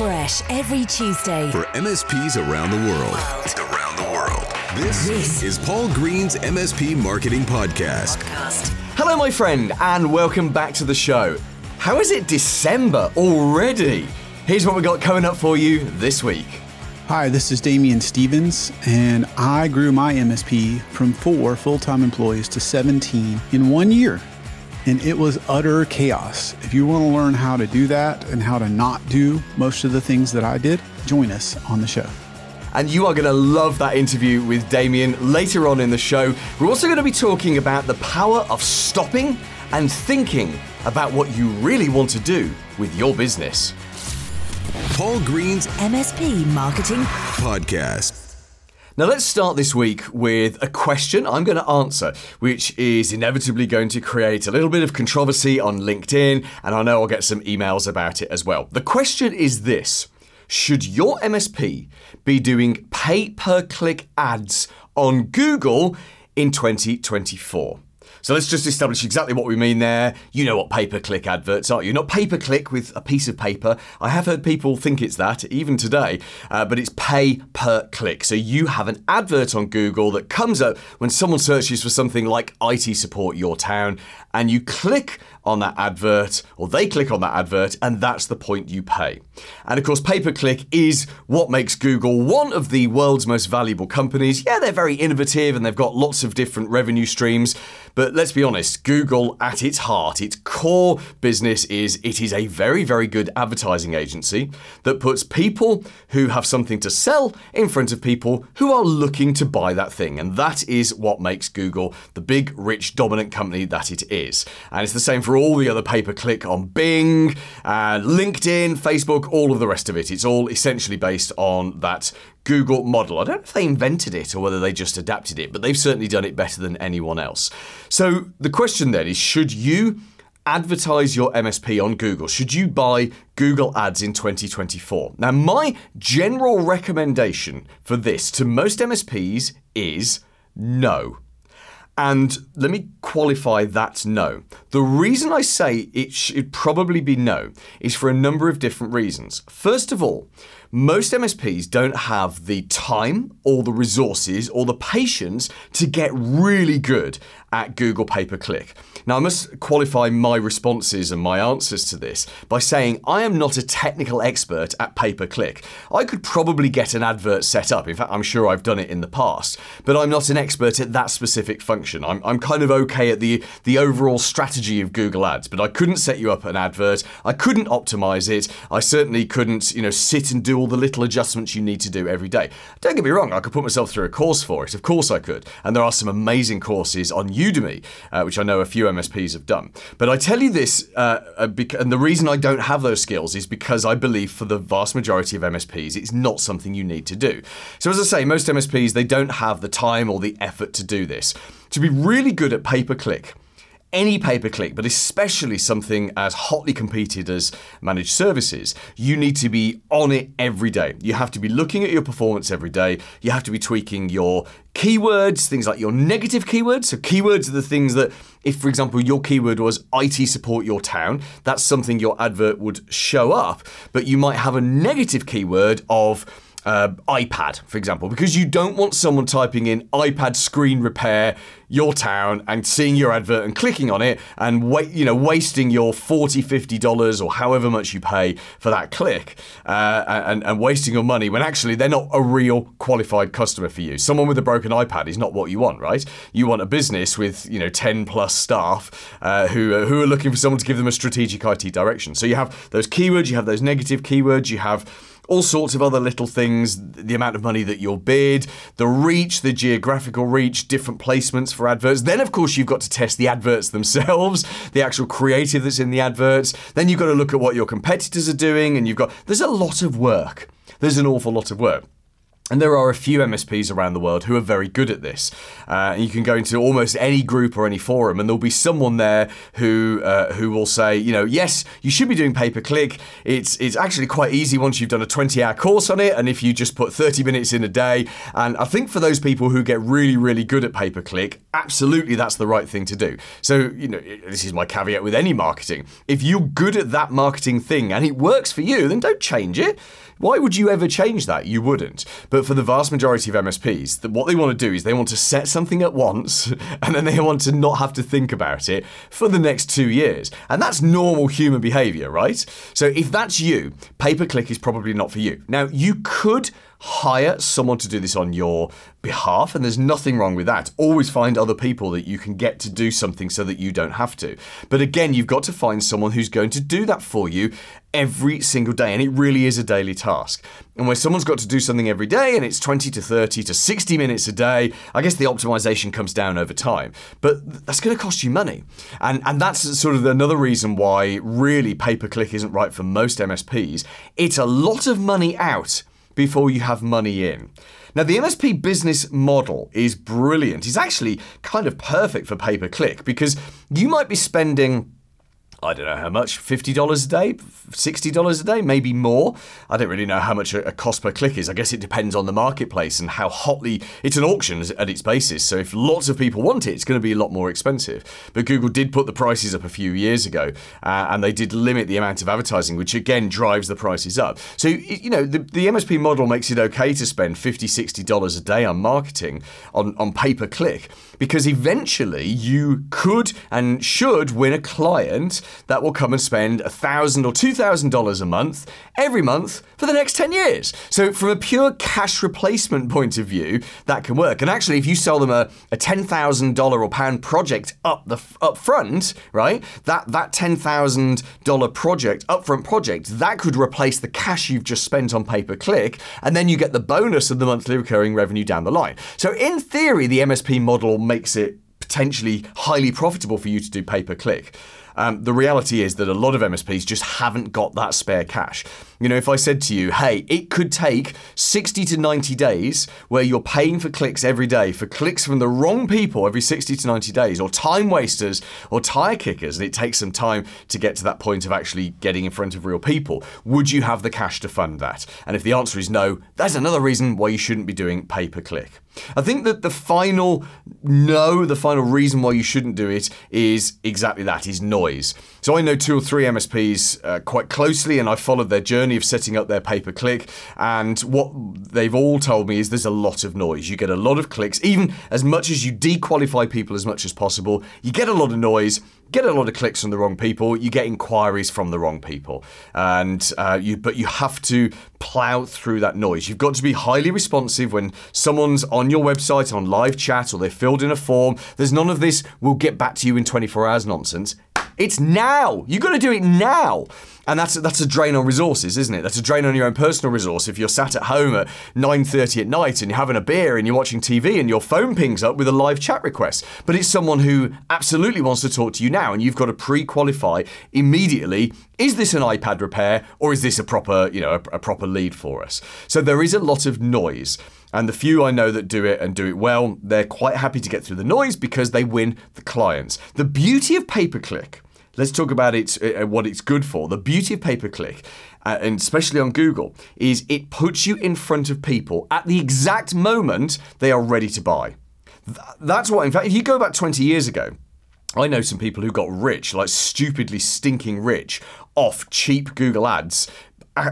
fresh every Tuesday for MSPs around the world. Around the world. This, This. is Paul Green's MSP Marketing Podcast. Podcast. Hello, my friend, and welcome back to the show. How is it December already? Here's what we got coming up for you this week. Hi, this is Damien Stevens, and I grew my MSP from four full time employees to 17 in one year. And it was utter chaos. If you want to learn how to do that and how to not do most of the things that I did, join us on the show. And you are going to love that interview with Damien later on in the show. We're also going to be talking about the power of stopping and thinking about what you really want to do with your business. Paul Green's MSP Marketing Podcast. Now, let's start this week with a question I'm going to answer, which is inevitably going to create a little bit of controversy on LinkedIn, and I know I'll get some emails about it as well. The question is this Should your MSP be doing pay per click ads on Google in 2024? So let's just establish exactly what we mean there. You know what pay per click adverts are. You're not pay per click with a piece of paper. I have heard people think it's that, even today, uh, but it's pay per click. So you have an advert on Google that comes up when someone searches for something like IT support your town, and you click on that advert, or they click on that advert, and that's the point you pay. And of course, pay per click is what makes Google one of the world's most valuable companies. Yeah, they're very innovative and they've got lots of different revenue streams, but let's be honest, Google at its heart, its core business is it is a very, very good advertising agency that puts people who have something to sell in front of people who are looking to buy that thing. And that is what makes Google the big, rich, dominant company that it is. And it's the same for all the other pay per click on Bing, uh, LinkedIn, Facebook, all of the rest of it. It's all essentially based on that Google model. I don't know if they invented it or whether they just adapted it, but they've certainly done it better than anyone else. So the question then is should you advertise your MSP on Google? Should you buy Google ads in 2024? Now, my general recommendation for this to most MSPs is no. And let me qualify that no. The reason I say it should probably be no is for a number of different reasons. First of all, most MSPs don't have the time or the resources or the patience to get really good at Google pay per click. Now, I must qualify my responses and my answers to this by saying I am not a technical expert at pay per click. I could probably get an advert set up. In fact, I'm sure I've done it in the past, but I'm not an expert at that specific function. I'm, I'm kind of okay at the, the overall strategy of Google Ads, but I couldn't set you up an advert. I couldn't optimize it. I certainly couldn't, you know, sit and do all the little adjustments you need to do every day. Don't get me wrong, I could put myself through a course for it. Of course I could. And there are some amazing courses on Udemy, uh, which I know a few MSPs have done. But I tell you this, uh, uh, and the reason I don't have those skills is because I believe for the vast majority of MSPs, it's not something you need to do. So as I say, most MSPs, they don't have the time or the effort to do this. To be really good at pay per click, any pay per click, but especially something as hotly competed as managed services, you need to be on it every day. You have to be looking at your performance every day. You have to be tweaking your keywords, things like your negative keywords. So, keywords are the things that, if for example, your keyword was IT support your town, that's something your advert would show up, but you might have a negative keyword of uh, iPad, for example, because you don't want someone typing in iPad screen repair your town and seeing your advert and clicking on it and wait, you know, wasting your 40 50 dollars or however much you pay for that click uh, and, and wasting your money when actually they're not a real qualified customer for you. Someone with a broken iPad is not what you want, right? You want a business with you know 10 plus staff uh, who are, who are looking for someone to give them a strategic IT direction. So you have those keywords, you have those negative keywords, you have all sorts of other little things the amount of money that you'll bid, the reach, the geographical reach, different placements for adverts. Then, of course, you've got to test the adverts themselves, the actual creative that's in the adverts. Then you've got to look at what your competitors are doing, and you've got there's a lot of work. There's an awful lot of work. And there are a few MSPs around the world who are very good at this. Uh, you can go into almost any group or any forum, and there'll be someone there who uh, who will say, you know, yes, you should be doing pay per click. It's it's actually quite easy once you've done a 20 hour course on it, and if you just put 30 minutes in a day. And I think for those people who get really really good at pay per click, absolutely that's the right thing to do. So you know, this is my caveat with any marketing. If you're good at that marketing thing and it works for you, then don't change it. Why would you ever change that? You wouldn't. But for the vast majority of MSPs, what they want to do is they want to set something at once and then they want to not have to think about it for the next two years. And that's normal human behavior, right? So if that's you, pay per click is probably not for you. Now, you could hire someone to do this on your behalf, and there's nothing wrong with that. Always find other people that you can get to do something so that you don't have to. But again, you've got to find someone who's going to do that for you every single day, and it really is a daily task. And when someone's got to do something every day and it's 20 to 30 to 60 minutes a day, I guess the optimization comes down over time. But that's going to cost you money. And, and that's sort of another reason why really pay per click isn't right for most MSPs. It's a lot of money out before you have money in. Now, the MSP business model is brilliant. It's actually kind of perfect for pay per click because you might be spending I don't know how much, $50 a day, $60 a day, maybe more. I don't really know how much a cost per click is. I guess it depends on the marketplace and how hotly it's an auction at its basis. So if lots of people want it, it's going to be a lot more expensive. But Google did put the prices up a few years ago uh, and they did limit the amount of advertising, which again drives the prices up. So, you know, the, the MSP model makes it okay to spend $50, $60 a day on marketing on, on pay per click because eventually you could and should win a client that will come and spend a 1,000 or $2,000 a month every month for the next 10 years. So, from a pure cash replacement point of view, that can work. And actually, if you sell them a, a $10,000 or pound project up the up front, right, that, that $10,000 project, upfront project, that could replace the cash you've just spent on pay per click, and then you get the bonus of the monthly recurring revenue down the line. So, in theory, the MSP model makes it potentially highly profitable for you to do pay per click. Um, the reality is that a lot of MSPs just haven't got that spare cash. You know, if I said to you, hey, it could take 60 to 90 days where you're paying for clicks every day, for clicks from the wrong people every 60 to 90 days, or time wasters or tire kickers, and it takes some time to get to that point of actually getting in front of real people, would you have the cash to fund that? And if the answer is no, that's another reason why you shouldn't be doing pay per click. I think that the final no, the final reason why you shouldn't do it is exactly that is noise. So I know two or three MSPs uh, quite closely, and I followed their journey of setting up their pay per click. And what they've all told me is there's a lot of noise. You get a lot of clicks, even as much as you dequalify people as much as possible. You get a lot of noise get a lot of clicks from the wrong people, you get inquiries from the wrong people, and uh, you but you have to plow through that noise. You've got to be highly responsive when someone's on your website on live chat or they're filled in a form. There's none of this. We'll get back to you in 24 hours nonsense. It's now. You've got to do it now. And that's that's a drain on resources, isn't it? That's a drain on your own personal resource. If you're sat at home at 9:30 at night and you're having a beer and you're watching TV and your phone pings up with a live chat request, but it's someone who absolutely wants to talk to you now, and you've got to pre-qualify immediately. Is this an iPad repair or is this a proper, you know, a, a proper lead for us? So there is a lot of noise. And the few I know that do it and do it well, they're quite happy to get through the noise because they win the clients. The beauty of pay per click Let's talk about it, uh, what it's good for. The beauty of pay per click, uh, and especially on Google, is it puts you in front of people at the exact moment they are ready to buy. Th- that's what, in fact, if you go back 20 years ago, I know some people who got rich, like stupidly stinking rich, off cheap Google ads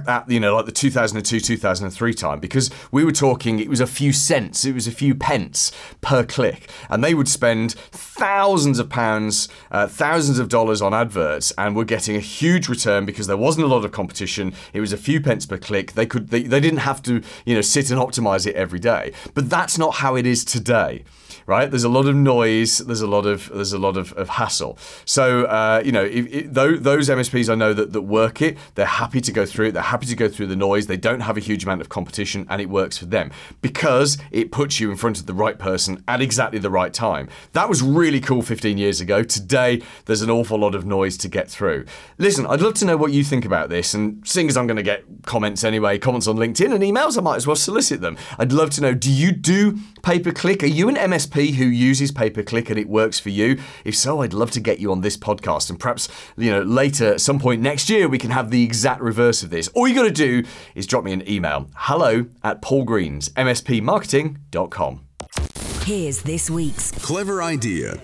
at, you know like the 2002 2003 time because we were talking it was a few cents it was a few pence per click and they would spend thousands of pounds uh, thousands of dollars on adverts and were getting a huge return because there wasn't a lot of competition it was a few pence per click they could they, they didn't have to you know sit and optimize it every day. But that's not how it is today right? There's a lot of noise. There's a lot of there's a lot of, of hassle. So uh, you know, if, if, those MSPs I know that, that work it, they're happy to go through it. They're happy to go through the noise. They don't have a huge amount of competition and it works for them because it puts you in front of the right person at exactly the right time. That was really cool 15 years ago. Today, there's an awful lot of noise to get through. Listen, I'd love to know what you think about this. And seeing as I'm going to get comments anyway, comments on LinkedIn and emails, I might as well solicit them. I'd love to know do you do pay per click? Are you an MSP who uses pay per click and it works for you? If so, I'd love to get you on this podcast. And perhaps, you know, later, at some point next year, we can have the exact reverse of this. All you got to do is drop me an email hello at paulgreens, mspmarketing.com. Here's this week's Clever idea.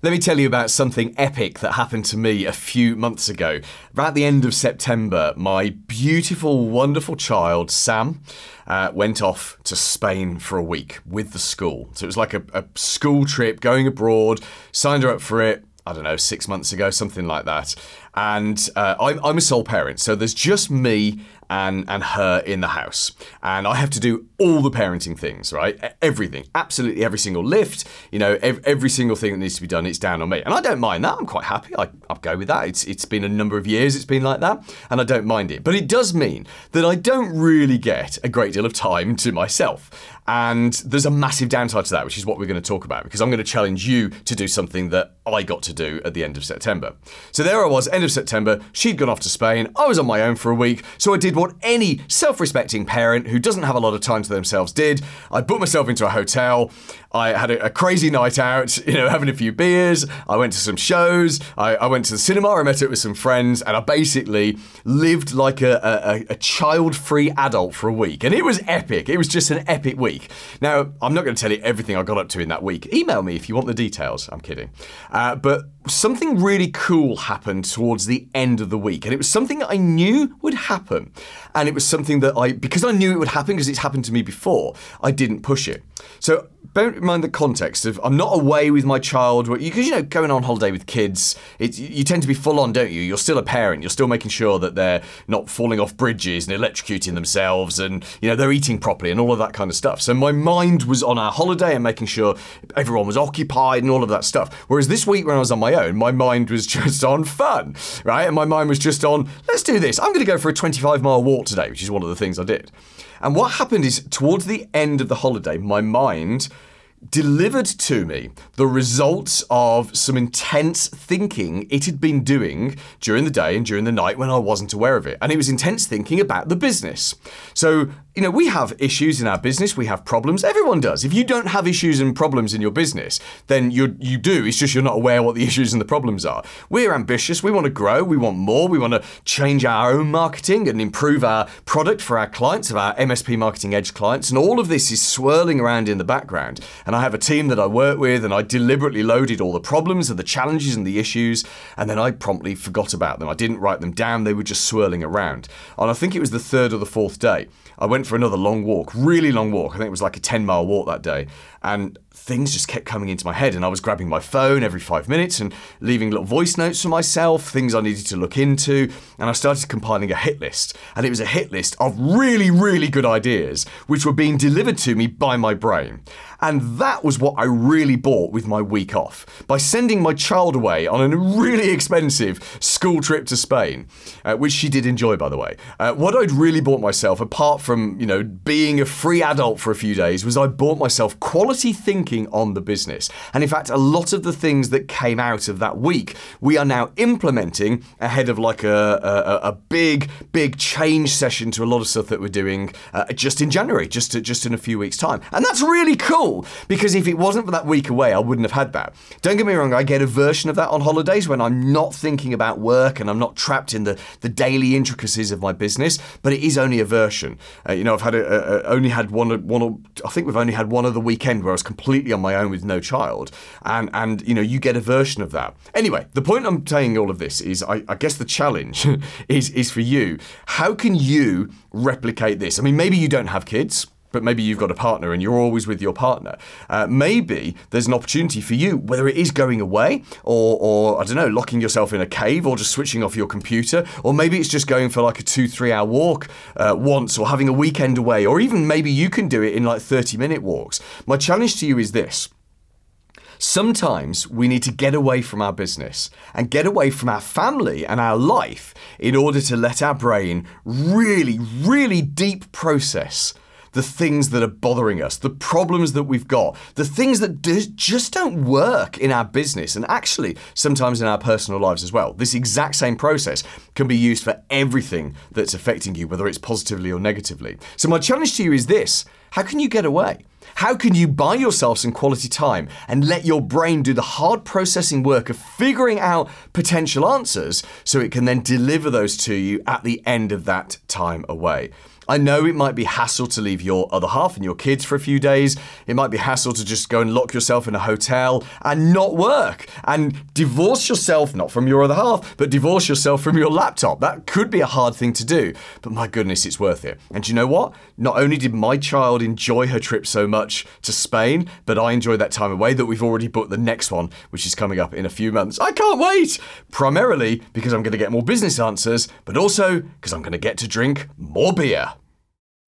Let me tell you about something epic that happened to me a few months ago. About the end of September, my beautiful, wonderful child, Sam, uh, went off to Spain for a week with the school. So it was like a, a school trip going abroad, signed her up for it. I don't know, six months ago, something like that. And uh, I'm, I'm a sole parent, so there's just me and and her in the house, and I have to do all the parenting things, right? Everything, absolutely every single lift, you know, ev- every single thing that needs to be done, it's down on me, and I don't mind that. I'm quite happy. I I go with that. It's it's been a number of years. It's been like that, and I don't mind it. But it does mean that I don't really get a great deal of time to myself. And there's a massive downside to that, which is what we're going to talk about, because I'm going to challenge you to do something that I got to do at the end of September. So there I was, end of September. She'd gone off to Spain. I was on my own for a week. So I did what any self respecting parent who doesn't have a lot of time to themselves did. I booked myself into a hotel. I had a, a crazy night out, you know, having a few beers. I went to some shows. I, I went to the cinema. I met up with some friends. And I basically lived like a, a, a child free adult for a week. And it was epic. It was just an epic week. Now, I'm not going to tell you everything I got up to in that week. Email me if you want the details. I'm kidding. Uh, but something really cool happened towards the end of the week. And it was something I knew would happen. And it was something that I, because I knew it would happen, because it's happened to me before, I didn't push it. So bear in mind the context of I'm not away with my child because you know going on holiday with kids you tend to be full on don't you? You're still a parent you're still making sure that they're not falling off bridges and electrocuting themselves and you know they're eating properly and all of that kind of stuff. So my mind was on our holiday and making sure everyone was occupied and all of that stuff. Whereas this week when I was on my own my mind was just on fun right? And my mind was just on let's do this. I'm going to go for a 25 mile walk today which is one of the things I did and what happened is, towards the end of the holiday, my mind delivered to me the results of some intense thinking it had been doing during the day and during the night when I wasn't aware of it. And it was intense thinking about the business. So, you know, we have issues in our business, we have problems. Everyone does. If you don't have issues and problems in your business, then you you do. It's just you're not aware what the issues and the problems are. We're ambitious, we want to grow, we want more, we want to change our own marketing and improve our product for our clients, of our MSP Marketing Edge clients, and all of this is swirling around in the background. And I have a team that I work with, and I deliberately loaded all the problems and the challenges and the issues, and then I promptly forgot about them. I didn't write them down, they were just swirling around. And I think it was the third or the fourth day. I went for another long walk, really long walk. I think it was like a 10 mile walk that day. And things just kept coming into my head. And I was grabbing my phone every five minutes and leaving little voice notes for myself, things I needed to look into. And I started compiling a hit list. And it was a hit list of really, really good ideas, which were being delivered to me by my brain. And that was what I really bought with my week off by sending my child away on a really expensive school trip to Spain, uh, which she did enjoy, by the way. Uh, what I'd really bought myself, apart from you know being a free adult for a few days, was I bought myself quality thinking on the business. And in fact, a lot of the things that came out of that week, we are now implementing ahead of like a, a, a big, big change session to a lot of stuff that we're doing uh, just in January, just to, just in a few weeks' time, and that's really cool because if it wasn't for that week away, I wouldn't have had that. Don't get me wrong, I get a version of that on holidays when I'm not thinking about work and I'm not trapped in the, the daily intricacies of my business, but it is only a version. Uh, you know, I've had a, a, only had one, one, I think we've only had one other weekend where I was completely on my own with no child, and and you know, you get a version of that. Anyway, the point I'm saying all of this is, I, I guess the challenge is is for you. How can you replicate this? I mean, maybe you don't have kids but maybe you've got a partner and you're always with your partner. Uh, maybe there's an opportunity for you, whether it is going away or, or, I don't know, locking yourself in a cave or just switching off your computer, or maybe it's just going for like a two, three hour walk uh, once or having a weekend away, or even maybe you can do it in like 30 minute walks. My challenge to you is this Sometimes we need to get away from our business and get away from our family and our life in order to let our brain really, really deep process the things that are bothering us, the problems that we've got, the things that do, just don't work in our business and actually sometimes in our personal lives as well. This exact same process can be used for everything that's affecting you, whether it's positively or negatively. So, my challenge to you is this how can you get away? How can you buy yourself some quality time and let your brain do the hard processing work of figuring out potential answers so it can then deliver those to you at the end of that time away? I know it might be hassle to leave your other half and your kids for a few days. It might be hassle to just go and lock yourself in a hotel and not work and divorce yourself, not from your other half, but divorce yourself from your laptop. That could be a hard thing to do, but my goodness, it's worth it. And you know what? Not only did my child enjoy her trip so much to Spain, but I enjoyed that time away that we've already booked the next one, which is coming up in a few months. I can't wait! Primarily because I'm going to get more business answers, but also because I'm going to get to drink more beer.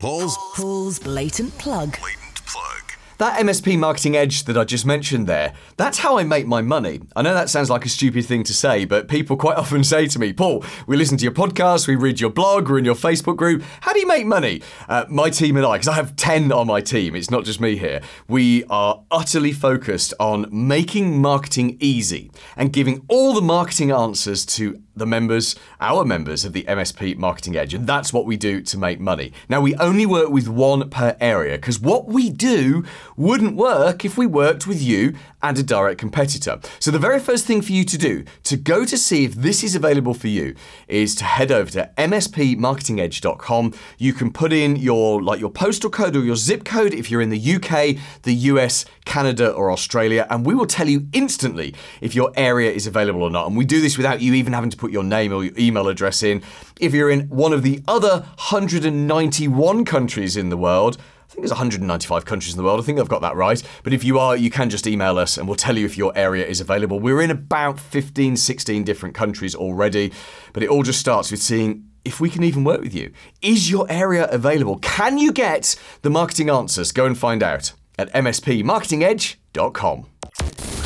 Paul's Paul's blatant plug. blatant plug. That MSP marketing edge that I just mentioned there, that's how I make my money. I know that sounds like a stupid thing to say, but people quite often say to me, Paul, we listen to your podcast, we read your blog, we're in your Facebook group. How do you make money? Uh, my team and I, because I have 10 on my team, it's not just me here, we are utterly focused on making marketing easy and giving all the marketing answers to the members, our members of the MSP Marketing Edge, and that's what we do to make money. Now, we only work with one per area because what we do wouldn't work if we worked with you and a direct competitor. So, the very first thing for you to do to go to see if this is available for you is to head over to mspmarketingedge.com. You can put in your like your postal code or your zip code if you're in the UK, the US, Canada, or Australia, and we will tell you instantly if your area is available or not. And we do this without you even having to put your name or your email address in. If you're in one of the other 191 countries in the world, I think there's 195 countries in the world. I think I've got that right. But if you are, you can just email us and we'll tell you if your area is available. We're in about 15, 16 different countries already, but it all just starts with seeing if we can even work with you. Is your area available? Can you get the marketing answers? Go and find out at mspmarketingedge.com.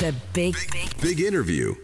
The big, Big interview.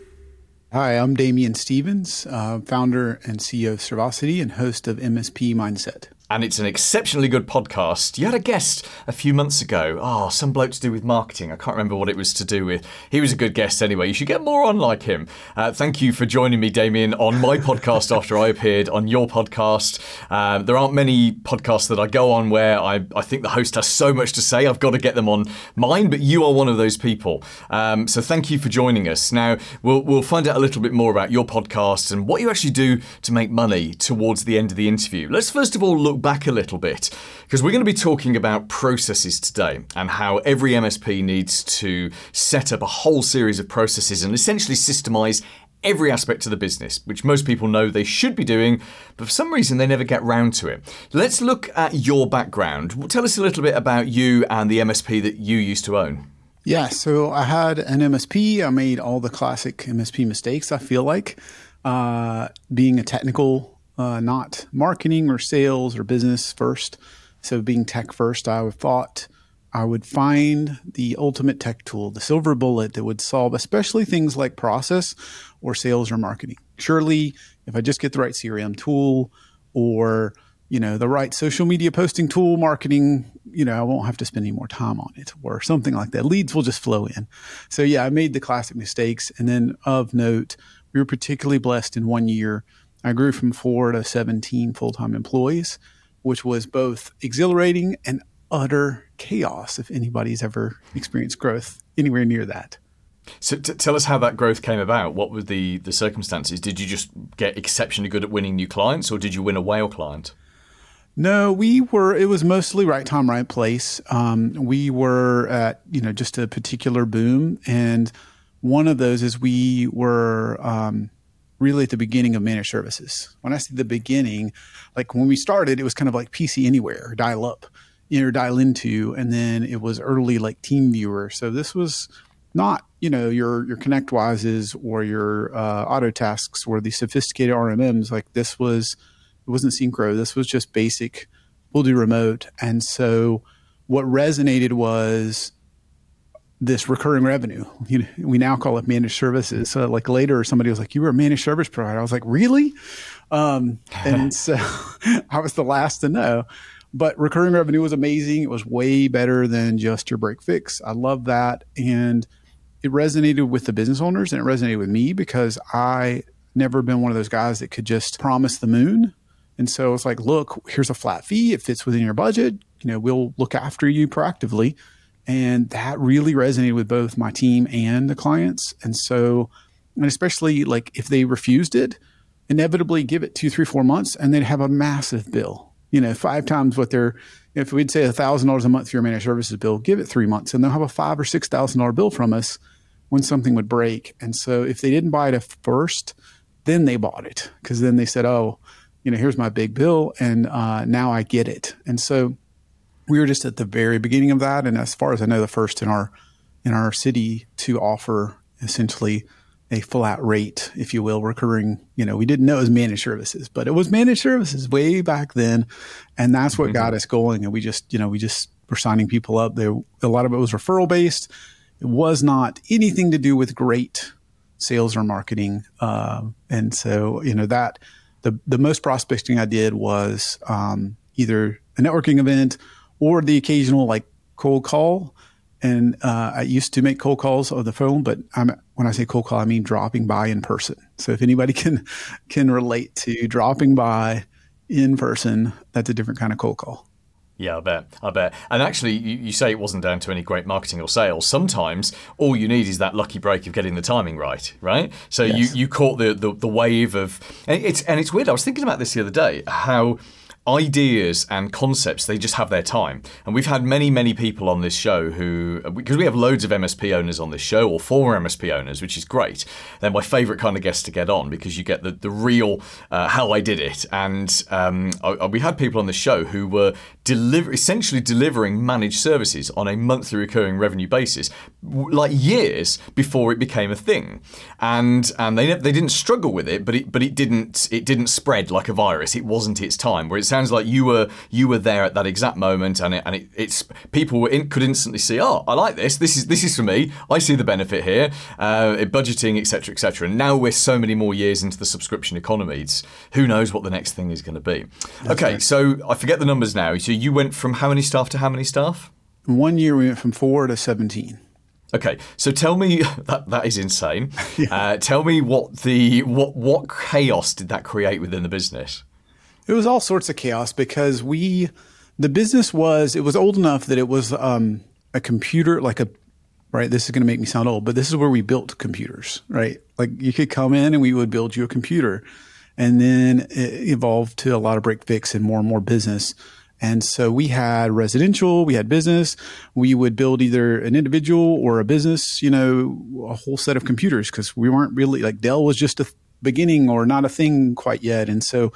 Hi, I'm Damien Stevens, uh, founder and CEO of Servosity and host of MSP Mindset. And it's an exceptionally good podcast. You had a guest a few months ago. Oh, some bloke to do with marketing. I can't remember what it was to do with. He was a good guest anyway. You should get more on like him. Uh, thank you for joining me, Damien, on my podcast after I appeared on your podcast. Um, there aren't many podcasts that I go on where I, I think the host has so much to say. I've got to get them on mine, but you are one of those people. Um, so thank you for joining us. Now, we'll, we'll find out a little bit more about your podcast and what you actually do to make money towards the end of the interview. Let's first of all look back a little bit because we're going to be talking about processes today and how every MSP needs to set up a whole series of processes and essentially systemize every aspect of the business, which most people know they should be doing, but for some reason they never get round to it. Let's look at your background. Tell us a little bit about you and the MSP that you used to own. Yeah, so I had an MSP. I made all the classic MSP mistakes, I feel like. Uh, being a technical, uh, not marketing or sales or business first. So being tech first, I thought I would find the ultimate tech tool, the silver bullet that would solve especially things like process or sales or marketing. Surely, if I just get the right CRM tool or you know the right social media posting tool marketing you know i won't have to spend any more time on it or something like that leads will just flow in so yeah i made the classic mistakes and then of note we were particularly blessed in one year i grew from four to 17 full-time employees which was both exhilarating and utter chaos if anybody's ever experienced growth anywhere near that So t- tell us how that growth came about. What were the, the circumstances? Did you just get exceptionally good at winning new clients or did you win a whale client? No, we were. It was mostly right time, right place. Um, we were at you know just a particular boom, and one of those is we were um, really at the beginning of managed services. When I say the beginning, like when we started, it was kind of like PC Anywhere, dial up, you know, dial into, and then it was early like TeamViewer. So this was not you know your your ConnectWises or your uh, Auto Tasks or the sophisticated RMMs. Like this was it wasn't Syncro. This was just basic. We'll do remote. And so what resonated was this recurring revenue. You know, we now call it managed services. So like later, somebody was like, "You were a managed service provider." I was like, "Really?" Um, and so I was the last to know. But recurring revenue was amazing. It was way better than just your break fix. I love that, and it resonated with the business owners and it resonated with me because I never been one of those guys that could just promise the moon. And so it's like, look, here's a flat fee. It fits within your budget. You know, we'll look after you proactively. And that really resonated with both my team and the clients. And so, and especially like if they refused it, inevitably give it two, three, four months and they'd have a massive bill. You know, five times what they're, if we'd say $1,000 a month for your managed services bill, give it three months and they'll have a five or $6,000 bill from us when something would break. And so if they didn't buy it at first, then they bought it because then they said, oh, you know, here's my big bill and uh, now I get it. And so we were just at the very beginning of that. And as far as I know, the first in our in our city to offer essentially a flat rate, if you will, recurring. You know, we didn't know it was managed services, but it was managed services way back then, and that's what mm-hmm. got us going. And we just, you know, we just were signing people up. There, a lot of it was referral based. It was not anything to do with great sales or marketing, um, and so you know that the the most prospecting I did was um, either a networking event or the occasional like cold call. And uh, I used to make cold calls over the phone, but I'm, when I say cold call, I mean dropping by in person. So if anybody can can relate to dropping by in person, that's a different kind of cold call. Yeah, I bet. I bet. And actually, you, you, say it wasn't down to any great marketing or sales. Sometimes all you need is that lucky break of getting the timing right, right? So yes. you, you caught the, the, the wave of. And it's, and it's weird. I was thinking about this the other day how ideas and concepts they just have their time. And we've had many many people on this show who because we have loads of msp owners on this show or former msp owners which is great. They're my favorite kind of guests to get on because you get the, the real uh, how i did it. And um, I, we had people on the show who were deliver essentially delivering managed services on a monthly recurring revenue basis like years before it became a thing. And and they they didn't struggle with it but it but it didn't it didn't spread like a virus. It wasn't its time where it's sounds like you were you were there at that exact moment, and it, and it, it's people in, could instantly see, oh, I like this. This is this is for me. I see the benefit here. Uh, budgeting, etc., etc. And now we're so many more years into the subscription economy. It's, who knows what the next thing is going to be? That's okay, right. so I forget the numbers now. So you went from how many staff to how many staff? One year we went from four to seventeen. Okay, so tell me that that is insane. yeah. uh, tell me what the what what chaos did that create within the business? It was all sorts of chaos because we, the business was, it was old enough that it was um, a computer, like a, right, this is going to make me sound old, but this is where we built computers, right? Like you could come in and we would build you a computer. And then it evolved to a lot of break fix and more and more business. And so we had residential, we had business. We would build either an individual or a business, you know, a whole set of computers because we weren't really like Dell was just a beginning or not a thing quite yet. And so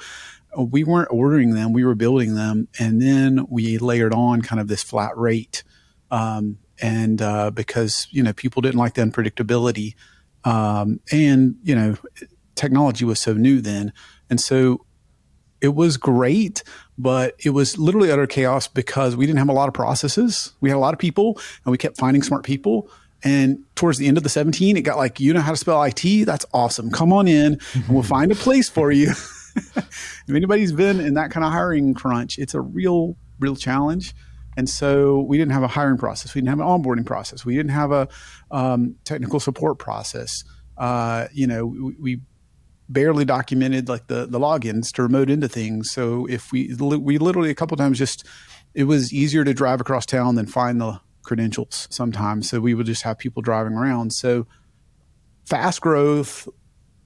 we weren't ordering them, we were building them. And then we layered on kind of this flat rate. Um, and uh, because, you know, people didn't like the unpredictability. Um, and, you know, technology was so new then. And so it was great, but it was literally utter chaos because we didn't have a lot of processes. We had a lot of people and we kept finding smart people. And towards the end of the 17, it got like, you know how to spell IT? That's awesome. Come on in and we'll find a place for you. if anybody's been in that kind of hiring crunch, it's a real, real challenge. And so we didn't have a hiring process. We didn't have an onboarding process. We didn't have a um, technical support process. Uh, you know, we, we, barely documented like the the logins to remote into things. So if we we literally a couple times just it was easier to drive across town than find the credentials sometimes. So we would just have people driving around. So fast growth,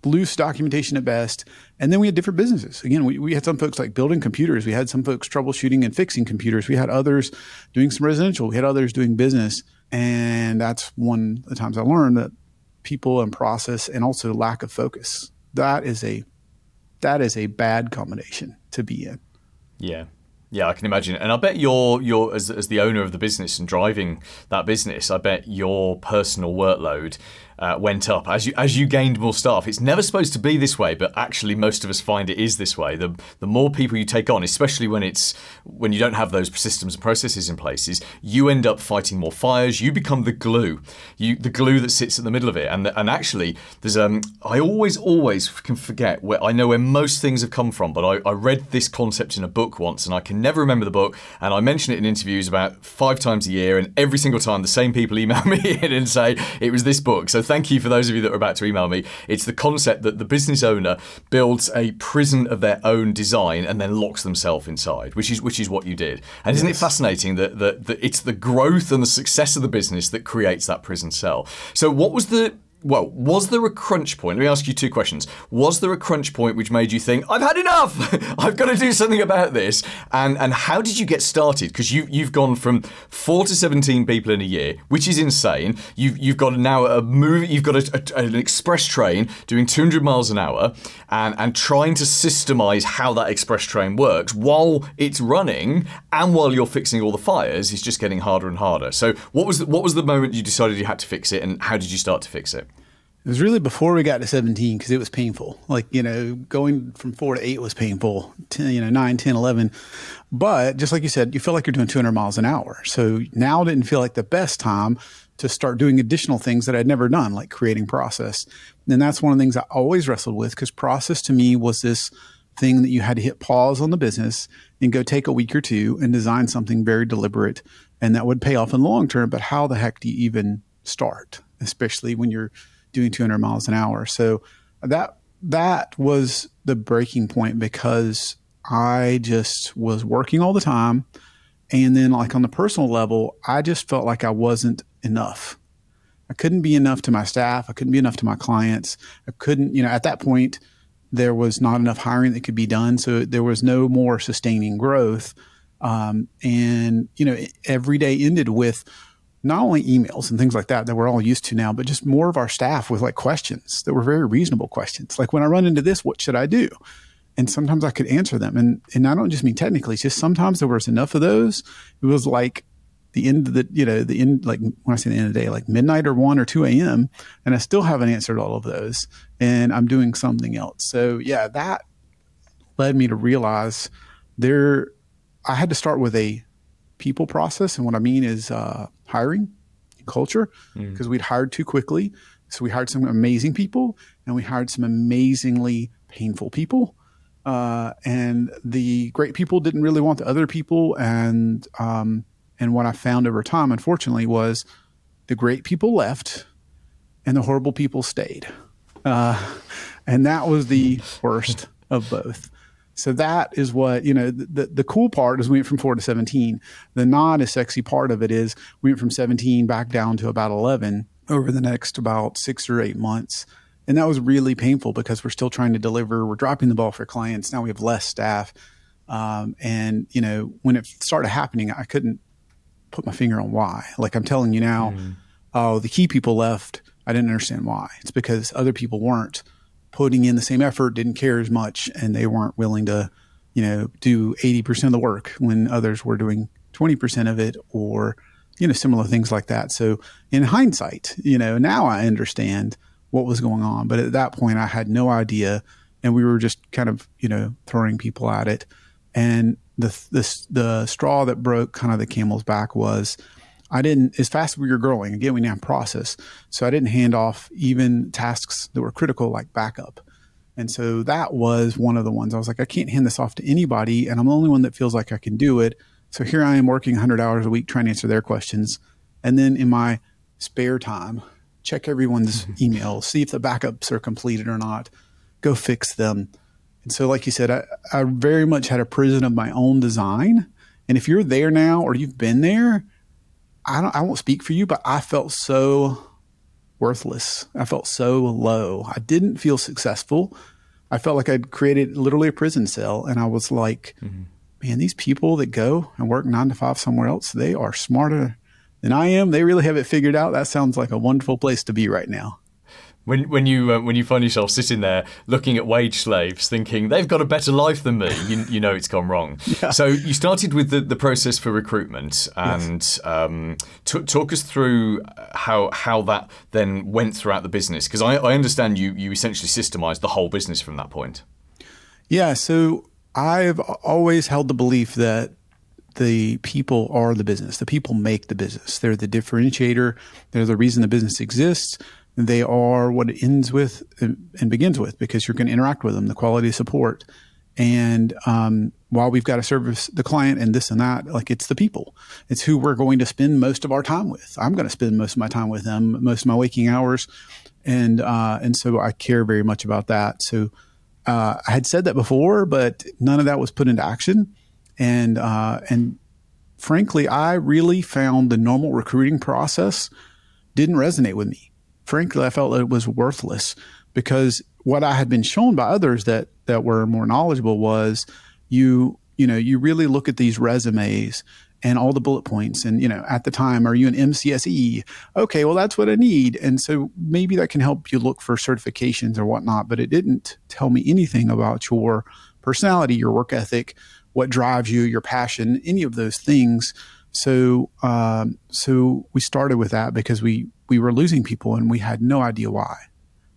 loose documentation at best. And then we had different businesses. Again, we, we had some folks like building computers. We had some folks troubleshooting and fixing computers. We had others doing some residential. We had others doing business. And that's one of the times I learned that people and process and also lack of focus. That is a that is a bad combination to be in. Yeah. Yeah, I can imagine. And I bet you're you're as as the owner of the business and driving that business, I bet your personal workload uh, went up as you as you gained more staff. It's never supposed to be this way, but actually most of us find it is this way. The the more people you take on, especially when it's when you don't have those systems and processes in places, you end up fighting more fires. You become the glue, you the glue that sits in the middle of it. And and actually, there's um I always always can forget where I know where most things have come from, but I, I read this concept in a book once, and I can never remember the book. And I mention it in interviews about five times a year, and every single time the same people email me in and say it was this book. So thank you for those of you that are about to email me. It's the concept that the business owner builds a prison of their own design and then locks themselves inside, which is which is what you did. And isn't it fascinating that, that, that it's the growth and the success of the business that creates that prison cell? So what was the well, was there a crunch point? Let me ask you two questions. Was there a crunch point which made you think, I've had enough, I've got to do something about this? And and how did you get started? Because you you've gone from four to seventeen people in a year, which is insane. You've you've got now a movie, you've got a, a, an express train doing 200 miles an hour, and and trying to systemize how that express train works while it's running and while you're fixing all the fires is just getting harder and harder. So what was the, what was the moment you decided you had to fix it, and how did you start to fix it? It was really before we got to 17 because it was painful. Like, you know, going from four to eight was painful, 10, you know, nine, 10, 11. But just like you said, you feel like you're doing 200 miles an hour. So now didn't feel like the best time to start doing additional things that I'd never done, like creating process. And that's one of the things I always wrestled with because process to me was this thing that you had to hit pause on the business and go take a week or two and design something very deliberate and that would pay off in the long term. But how the heck do you even start, especially when you're doing 200 miles an hour. So that that was the breaking point because I just was working all the time. And then, like on the personal level, I just felt like I wasn't enough. I couldn't be enough to my staff. I couldn't be enough to my clients. I couldn't, you know, at that point, there was not enough hiring that could be done. So there was no more sustaining growth. Um, and, you know, every day ended with, not only emails and things like that that we're all used to now, but just more of our staff with like questions that were very reasonable questions. Like when I run into this, what should I do? And sometimes I could answer them. And and I don't just mean technically, it's just sometimes there was enough of those. It was like the end of the, you know, the end, like when I say the end of the day, like midnight or one or 2 a.m. And I still haven't answered all of those. And I'm doing something else. So yeah, that led me to realize there, I had to start with a people process. And what I mean is uh, hiring culture because mm. we'd hired too quickly. So we hired some amazing people and we hired some amazingly painful people. Uh, and the great people didn't really want the other people. And, um, and what I found over time, unfortunately, was the great people left and the horrible people stayed. Uh, and that was the worst of both. So that is what, you know, the, the cool part is we went from four to 17. The not as sexy part of it is we went from 17 back down to about 11 over the next about six or eight months. And that was really painful because we're still trying to deliver. We're dropping the ball for clients. Now we have less staff. Um, and, you know, when it started happening, I couldn't put my finger on why. Like I'm telling you now, mm. oh, the key people left. I didn't understand why. It's because other people weren't putting in the same effort, didn't care as much, and they weren't willing to, you know, do 80% of the work when others were doing 20% of it or, you know, similar things like that. So in hindsight, you know, now I understand what was going on. But at that point, I had no idea. And we were just kind of, you know, throwing people at it. And the, the, the straw that broke kind of the camel's back was I didn't, as fast as we were growing, again, we now process. So I didn't hand off even tasks that were critical like backup. And so that was one of the ones I was like, I can't hand this off to anybody. And I'm the only one that feels like I can do it. So here I am working 100 hours a week trying to answer their questions. And then in my spare time, check everyone's mm-hmm. email, see if the backups are completed or not, go fix them. And so, like you said, I, I very much had a prison of my own design. And if you're there now or you've been there, I don't I won't speak for you, but I felt so worthless. I felt so low. I didn't feel successful. I felt like I'd created literally a prison cell and I was like, mm-hmm. man, these people that go and work 9 to 5 somewhere else, they are smarter than I am. They really have it figured out. That sounds like a wonderful place to be right now. When when you uh, when you find yourself sitting there looking at wage slaves, thinking they've got a better life than me, you, you know it's gone wrong. Yeah. So you started with the, the process for recruitment, and yes. um, t- talk us through how how that then went throughout the business, because I, I understand you you essentially systemized the whole business from that point. Yeah, so I've always held the belief that the people are the business. The people make the business. They're the differentiator. They're the reason the business exists they are what it ends with and begins with because you're going to interact with them, the quality of support. And um, while we've got to service the client and this and that, like it's the people. It's who we're going to spend most of our time with. I'm going to spend most of my time with them, most of my waking hours, and uh, and so I care very much about that. So uh, I had said that before, but none of that was put into action. And uh, and frankly, I really found the normal recruiting process didn't resonate with me frankly, I felt it was worthless because what I had been shown by others that that were more knowledgeable was you you know you really look at these resumes and all the bullet points and you know at the time are you an MCSE okay well that's what I need. And so maybe that can help you look for certifications or whatnot but it didn't tell me anything about your personality your work ethic what drives you your passion any of those things. So um, so we started with that because we we were losing people and we had no idea why.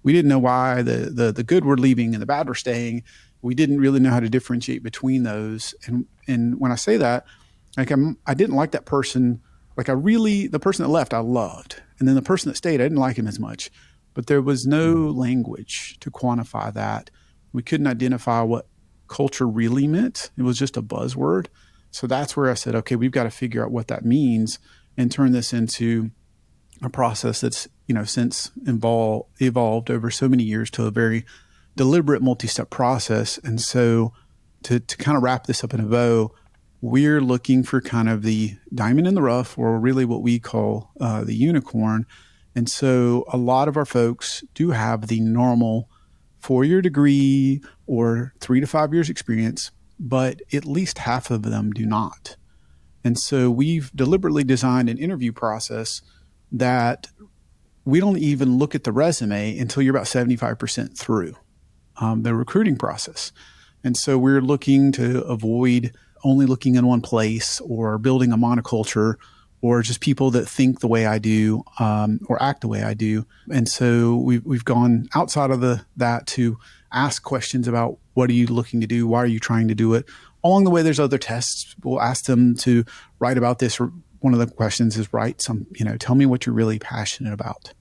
We didn't know why the, the, the good were leaving and the bad were staying. We didn't really know how to differentiate between those. And, and when I say that, like I'm, I didn't like that person. Like I really, the person that left, I loved. And then the person that stayed, I didn't like him as much, but there was no hmm. language to quantify that. We couldn't identify what culture really meant. It was just a buzzword. So that's where I said, okay, we've got to figure out what that means and turn this into a process that's you know since evolved evolved over so many years to a very deliberate multi-step process. And so to, to kind of wrap this up in a bow we're looking for kind of the diamond in the rough or really what we call uh, the unicorn. And so a lot of our folks do have the normal four-year degree or three to five years experience but at least half of them do not. And so we've deliberately designed an interview process that we don't even look at the resume until you're about 75% through um, the recruiting process. And so we're looking to avoid only looking in one place or building a monoculture or just people that think the way I do um, or act the way I do. And so we've, we've gone outside of the that to ask questions about what are you looking to do? Why are you trying to do it? Along the way, there's other tests. We'll ask them to write about this one of the questions is write some, you know, tell me what you're really passionate about.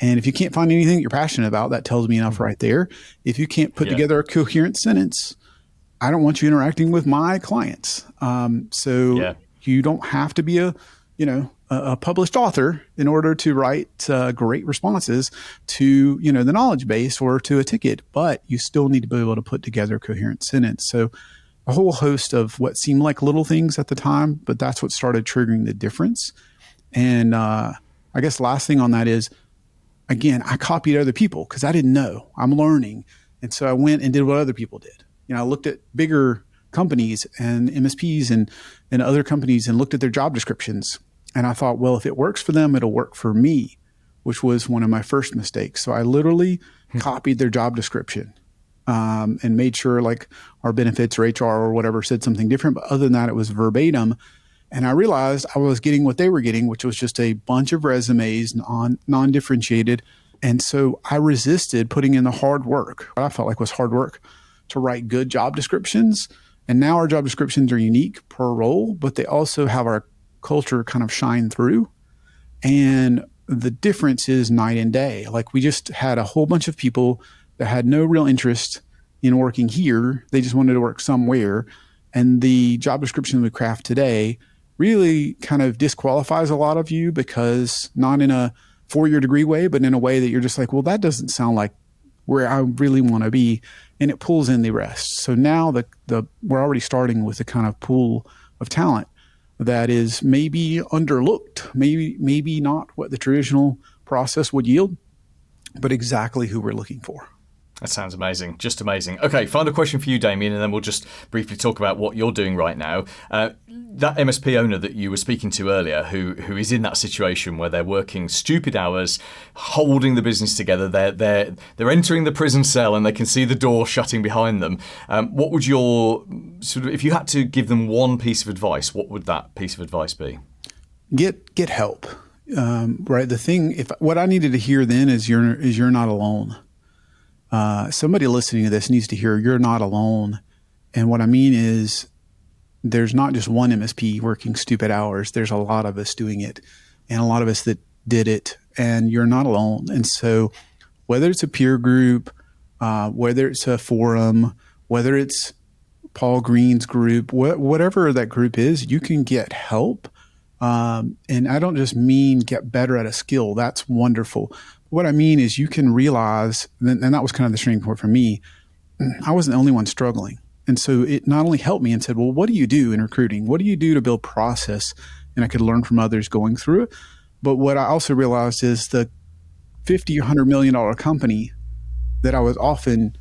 And if you can't find anything that you're passionate about, that tells me enough right there. If you can't put yeah. together a coherent sentence, I don't want you interacting with my clients. Um, so yeah. you don't have to be a, you know, a, a published author in order to write uh, great responses to, you know, the knowledge base or to a ticket, but you still need to be able to put together a coherent sentence. So a whole host of what seemed like little things at the time, but that's what started triggering the difference. And uh, I guess last thing on that is, again, I copied other people because I didn't know. I'm learning, and so I went and did what other people did. You know, I looked at bigger companies and MSPs and and other companies and looked at their job descriptions, and I thought, well, if it works for them, it'll work for me, which was one of my first mistakes. So I literally hmm. copied their job description um, and made sure like our benefits or HR or whatever said something different. But other than that, it was verbatim. And I realized I was getting what they were getting, which was just a bunch of resumes, non non differentiated. And so I resisted putting in the hard work. What I felt like was hard work to write good job descriptions. And now our job descriptions are unique per role, but they also have our culture kind of shine through. And the difference is night and day. Like we just had a whole bunch of people that had no real interest in working here. They just wanted to work somewhere. And the job description we craft today really kind of disqualifies a lot of you because not in a four year degree way, but in a way that you're just like, well, that doesn't sound like where I really want to be. And it pulls in the rest. So now the, the we're already starting with a kind of pool of talent that is maybe underlooked, maybe maybe not what the traditional process would yield, but exactly who we're looking for. That sounds amazing. Just amazing. Okay, final question for you, Damien, and then we'll just briefly talk about what you're doing right now. Uh, that MSP owner that you were speaking to earlier, who who is in that situation where they're working stupid hours, holding the business together, they're they're they're entering the prison cell and they can see the door shutting behind them. Um, what would your sort of if you had to give them one piece of advice, what would that piece of advice be? Get get help. Um, right. The thing, if what I needed to hear then is you're is you're not alone uh, somebody listening to this needs to hear you're not alone. And what I mean is, there's not just one MSP working stupid hours. There's a lot of us doing it, and a lot of us that did it. And you're not alone. And so, whether it's a peer group, uh, whether it's a forum, whether it's Paul Green's group, wh- whatever that group is, you can get help. Um, and I don't just mean get better at a skill. That's wonderful what I mean is you can realize, and that was kind of the turning point for me. I wasn't the only one struggling. And so it not only helped me and said, well, what do you do in recruiting? What do you do to build process? And I could learn from others going through it. But what I also realized is the 50 or 100 million dollar company that I was often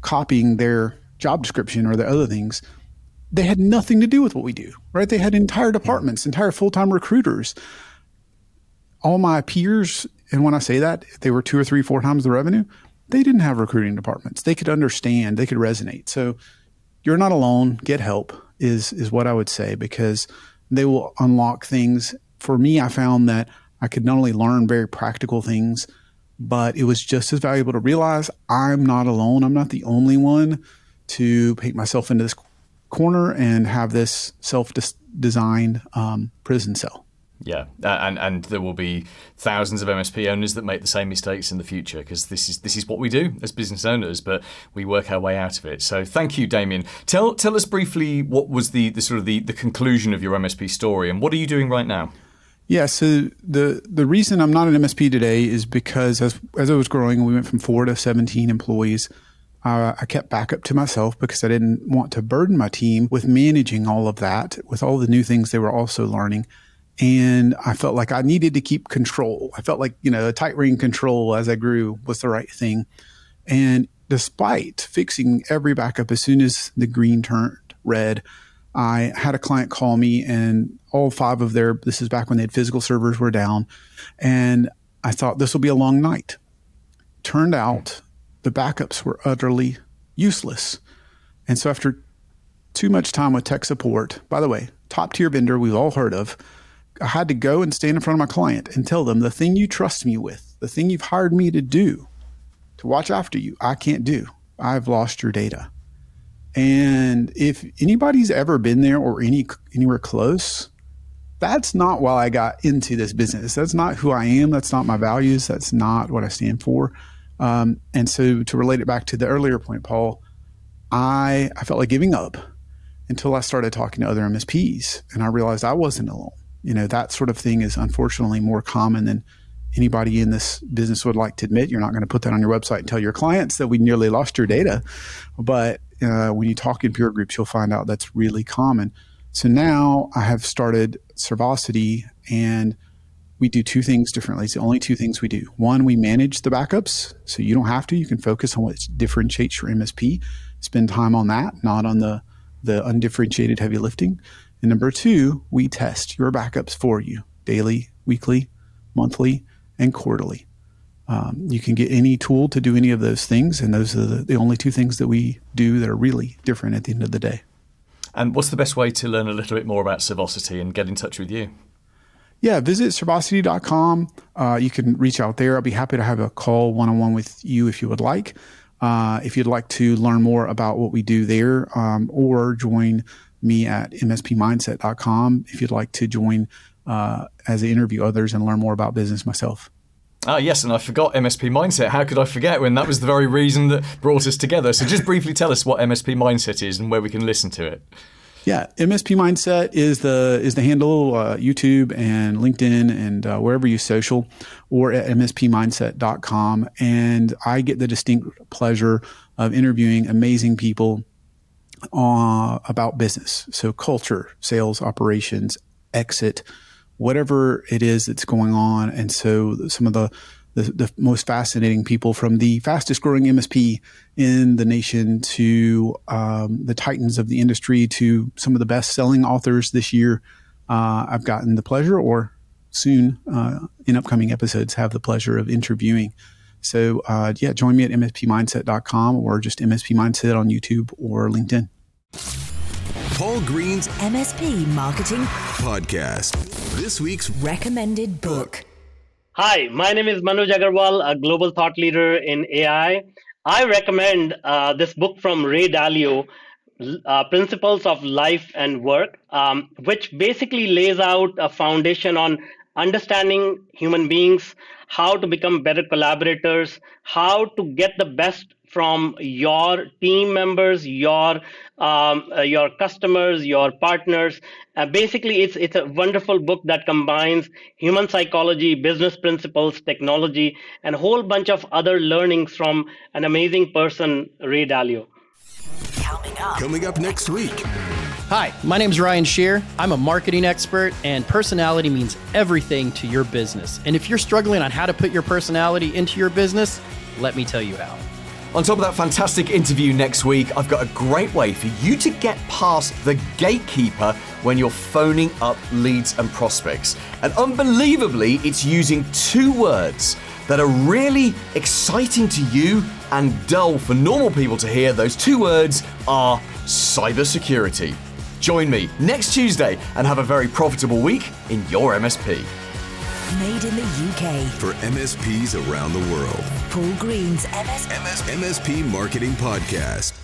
copying their job description or their other things, they had nothing to do with what we do, right? They had entire departments, entire full time recruiters. All my peers and when I say that, they were two or three, four times the revenue. They didn't have recruiting departments. They could understand, they could resonate. So you're not alone. Get help is is what I would say because they will unlock things. For me, I found that I could not only learn very practical things, but it was just as valuable to realize I'm not alone. I'm not the only one to paint myself into this corner and have this self designed um, prison cell. Yeah, and and there will be thousands of MSP owners that make the same mistakes in the future because this is this is what we do as business owners, but we work our way out of it. So thank you, Damien. Tell tell us briefly what was the, the sort of the, the conclusion of your MSP story and what are you doing right now? Yeah, so the the reason I'm not an MSP today is because as as I was growing, we went from four to 17 employees. Uh, I kept backup to myself because I didn't want to burden my team with managing all of that, with all the new things they were also learning and I felt like I needed to keep control. I felt like, you know, a tight ring control as I grew was the right thing. And despite fixing every backup as soon as the green turned red, I had a client call me and all five of their, this is back when they had physical servers were down. And I thought this will be a long night. Turned out the backups were utterly useless. And so after too much time with tech support, by the way, top tier vendor we've all heard of, I had to go and stand in front of my client and tell them the thing you trust me with, the thing you've hired me to do, to watch after you, I can't do. I've lost your data. And if anybody's ever been there or any anywhere close, that's not why I got into this business. That's not who I am. That's not my values. That's not what I stand for. Um, and so to relate it back to the earlier point, Paul, I I felt like giving up until I started talking to other MSPs and I realized I wasn't alone you know that sort of thing is unfortunately more common than anybody in this business would like to admit. You're not going to put that on your website and tell your clients that we nearly lost your data, but uh, when you talk in peer groups, you'll find out that's really common. So now I have started Servosity and we do two things differently. It's the only two things we do. One, we manage the backups. So you don't have to. You can focus on what differentiates your MSP. Spend time on that, not on the, the undifferentiated heavy lifting. And number two, we test your backups for you daily, weekly, monthly, and quarterly. Um, you can get any tool to do any of those things, and those are the, the only two things that we do that are really different at the end of the day. And what's the best way to learn a little bit more about Servosity and get in touch with you? Yeah, visit servosity.com. Uh, you can reach out there. I'll be happy to have a call one on one with you if you would like. Uh, if you'd like to learn more about what we do there um, or join me at mspmindset.com if you'd like to join uh, as I interview others and learn more about business myself. Ah, yes, and I forgot MSP Mindset. How could I forget when that was the very reason that brought us together? So just briefly tell us what MSP Mindset is and where we can listen to it. Yeah, MSP Mindset is the is the handle uh, YouTube and LinkedIn and uh, wherever you social, or at mspmindset.com. And I get the distinct pleasure of interviewing amazing people uh, about business. So culture, sales, operations, exit, whatever it is that's going on. And so some of the the, the most fascinating people from the fastest growing MSP in the nation to um, the titans of the industry to some of the best selling authors this year. Uh, I've gotten the pleasure, or soon uh, in upcoming episodes, have the pleasure of interviewing. So, uh, yeah, join me at mspmindset.com or just MSP Mindset on YouTube or LinkedIn. Paul Green's MSP Marketing podcast. This week's Recommended Book. Hi, my name is Manoj Agarwal, a global thought leader in AI. I recommend uh, this book from Ray Dalio, uh, Principles of Life and Work, um, which basically lays out a foundation on understanding human beings, how to become better collaborators, how to get the best from your team members, your um, uh, your customers, your partners. Uh, basically, it's it's a wonderful book that combines human psychology, business principles, technology, and a whole bunch of other learnings from an amazing person, Ray Dalio. Coming up. coming up next week. Hi, my name is Ryan Shear. I'm a marketing expert, and personality means everything to your business. And if you're struggling on how to put your personality into your business, let me tell you how. On top of that fantastic interview next week, I've got a great way for you to get past the gatekeeper when you're phoning up leads and prospects. And unbelievably, it's using two words that are really exciting to you and dull for normal people to hear. Those two words are cybersecurity. Join me next Tuesday and have a very profitable week in your MSP. Made in the UK. For MSPs around the world. Paul Green's MS MS- MSP Marketing Podcast.